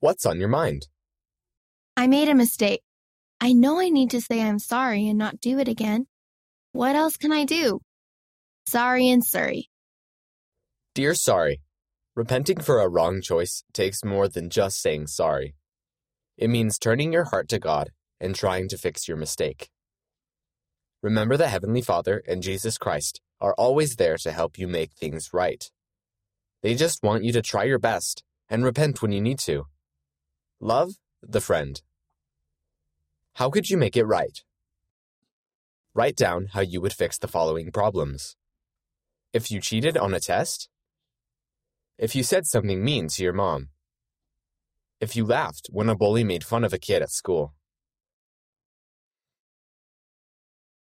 What's on your mind? I made a mistake. I know I need to say I'm sorry and not do it again. What else can I do? Sorry and sorry. Dear Sorry, repenting for a wrong choice takes more than just saying sorry. It means turning your heart to God and trying to fix your mistake. Remember that Heavenly Father and Jesus Christ are always there to help you make things right. They just want you to try your best and repent when you need to. Love, the friend. How could you make it right? Write down how you would fix the following problems. If you cheated on a test, if you said something mean to your mom, if you laughed when a bully made fun of a kid at school,